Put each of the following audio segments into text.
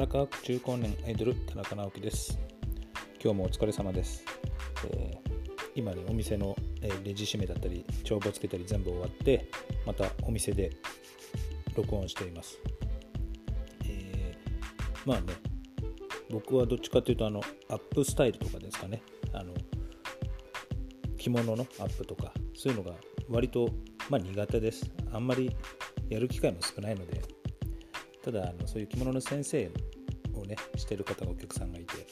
荒川区中高年アイドル田中直樹です。今日もお疲れ様です、えー今ねお店の、えーレジ締めだったり帳簿つけたり全部終わってまたお店で録音しています、えーまあね僕はどっちかというとあのアップスタイルとかですかね。あの着物のアップとかそういうのが割と、まあ、苦手です。あんまりやる機会も少ないのでただあのそういう着物の先生をねしてる方がお客さんがいて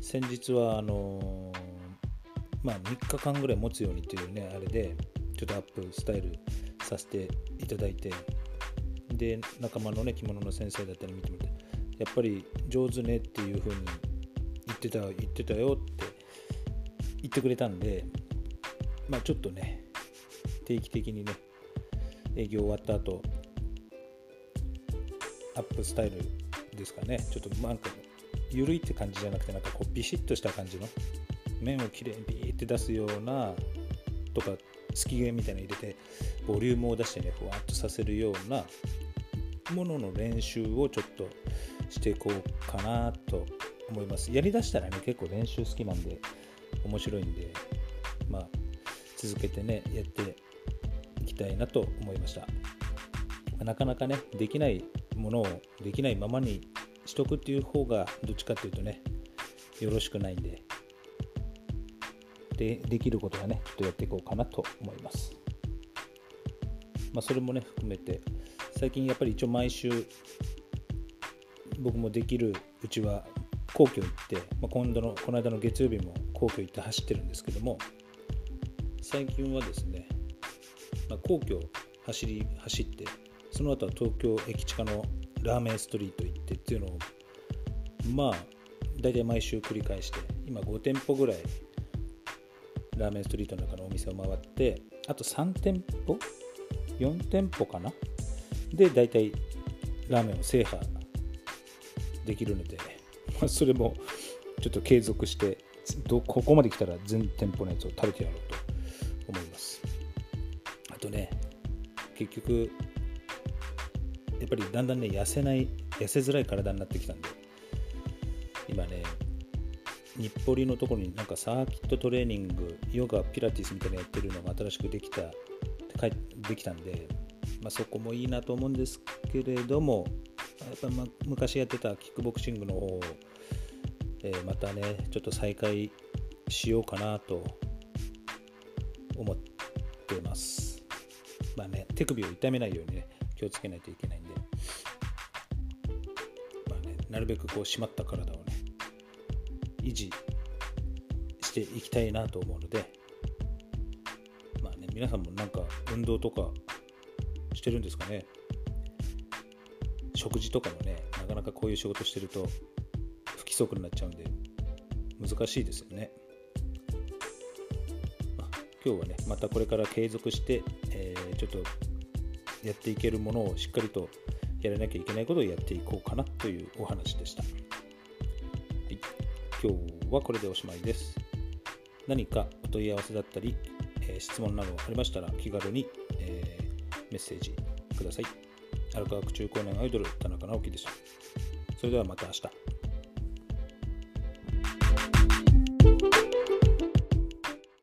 先日はあのまあ3日間ぐらい持つようにっていうねあれでちょっとアップスタイルさせていただいてで仲間のね着物の先生だったり見てみてやっぱり上手ねっていう風に言ってた言ってたよって言ってくれたんでまあちょっとね定期的にね営業終わった後アップスタイルですかね。ちょっとなんか緩いって感じじゃなくてなんかこうビシッとした感じの面をきれいにビーって出すようなとか突き毛みたいなの入れてボリュームを出してねふわっとさせるようなものの練習をちょっとしていこうかなと思います。やりだしたらね結構練習好きなんで面白いんでまあ続けてねやっていきたいなと思いました。なかなかねできないものをできないままにしとくっていう方がどっちかっていうとねよろしくないんで。でできることはねちょっとやっていこうかなと思います。まあそれもね含めて最近やっぱり一応毎週僕もできるうちは皇居行って、まあ、今度のこの間の月曜日も皇居行って走ってるんですけども最近はですね、まあ、皇居走り走ってその後は東京駅地下のラーメンストリート行ってっていうのをまあ大体毎週繰り返して今5店舗ぐらいラーメンストリートの中のお店を回ってあと3店舗？4店舗かな？で大体ラーメンを制覇できるので、まあ、それもちょっと継続してどここまで来たら全店舗のやつを食べてやろうと思います。あとね結局やっぱりだんだんね痩せない痩せづらい体になってきたんで。今ね日暮里のところになんかサーキットトレーニングヨガピラティスみたいなのやってるのが新しくできた帰できたんで、まあ、そこもいいなと思うんですけれどもやっぱま昔やってたキックボクシングの方を、えーまたねちょっと再開しようかなと思ってます。まあね手首を痛めないようにね気をつけないといけないなるべくこう締まった体をね維持していきたいなと思うのでまあね皆さんもなんか運動とかしてるんですかね。食事とかもねなかなかこういう仕事してると不規則になっちゃうんで難しいですよね、ま今日はねまたこれから継続して、えーちょっとやっていけるものをしっかりとやらなきゃいけないことをやっていこうかなというお話でした、はい、今日はこれでおしまいです。何かお問い合わせだったり、えー質問などありましたら気軽に、えーメッセージください。荒川区中高年アイドル田中直樹でしたそれではまた明日。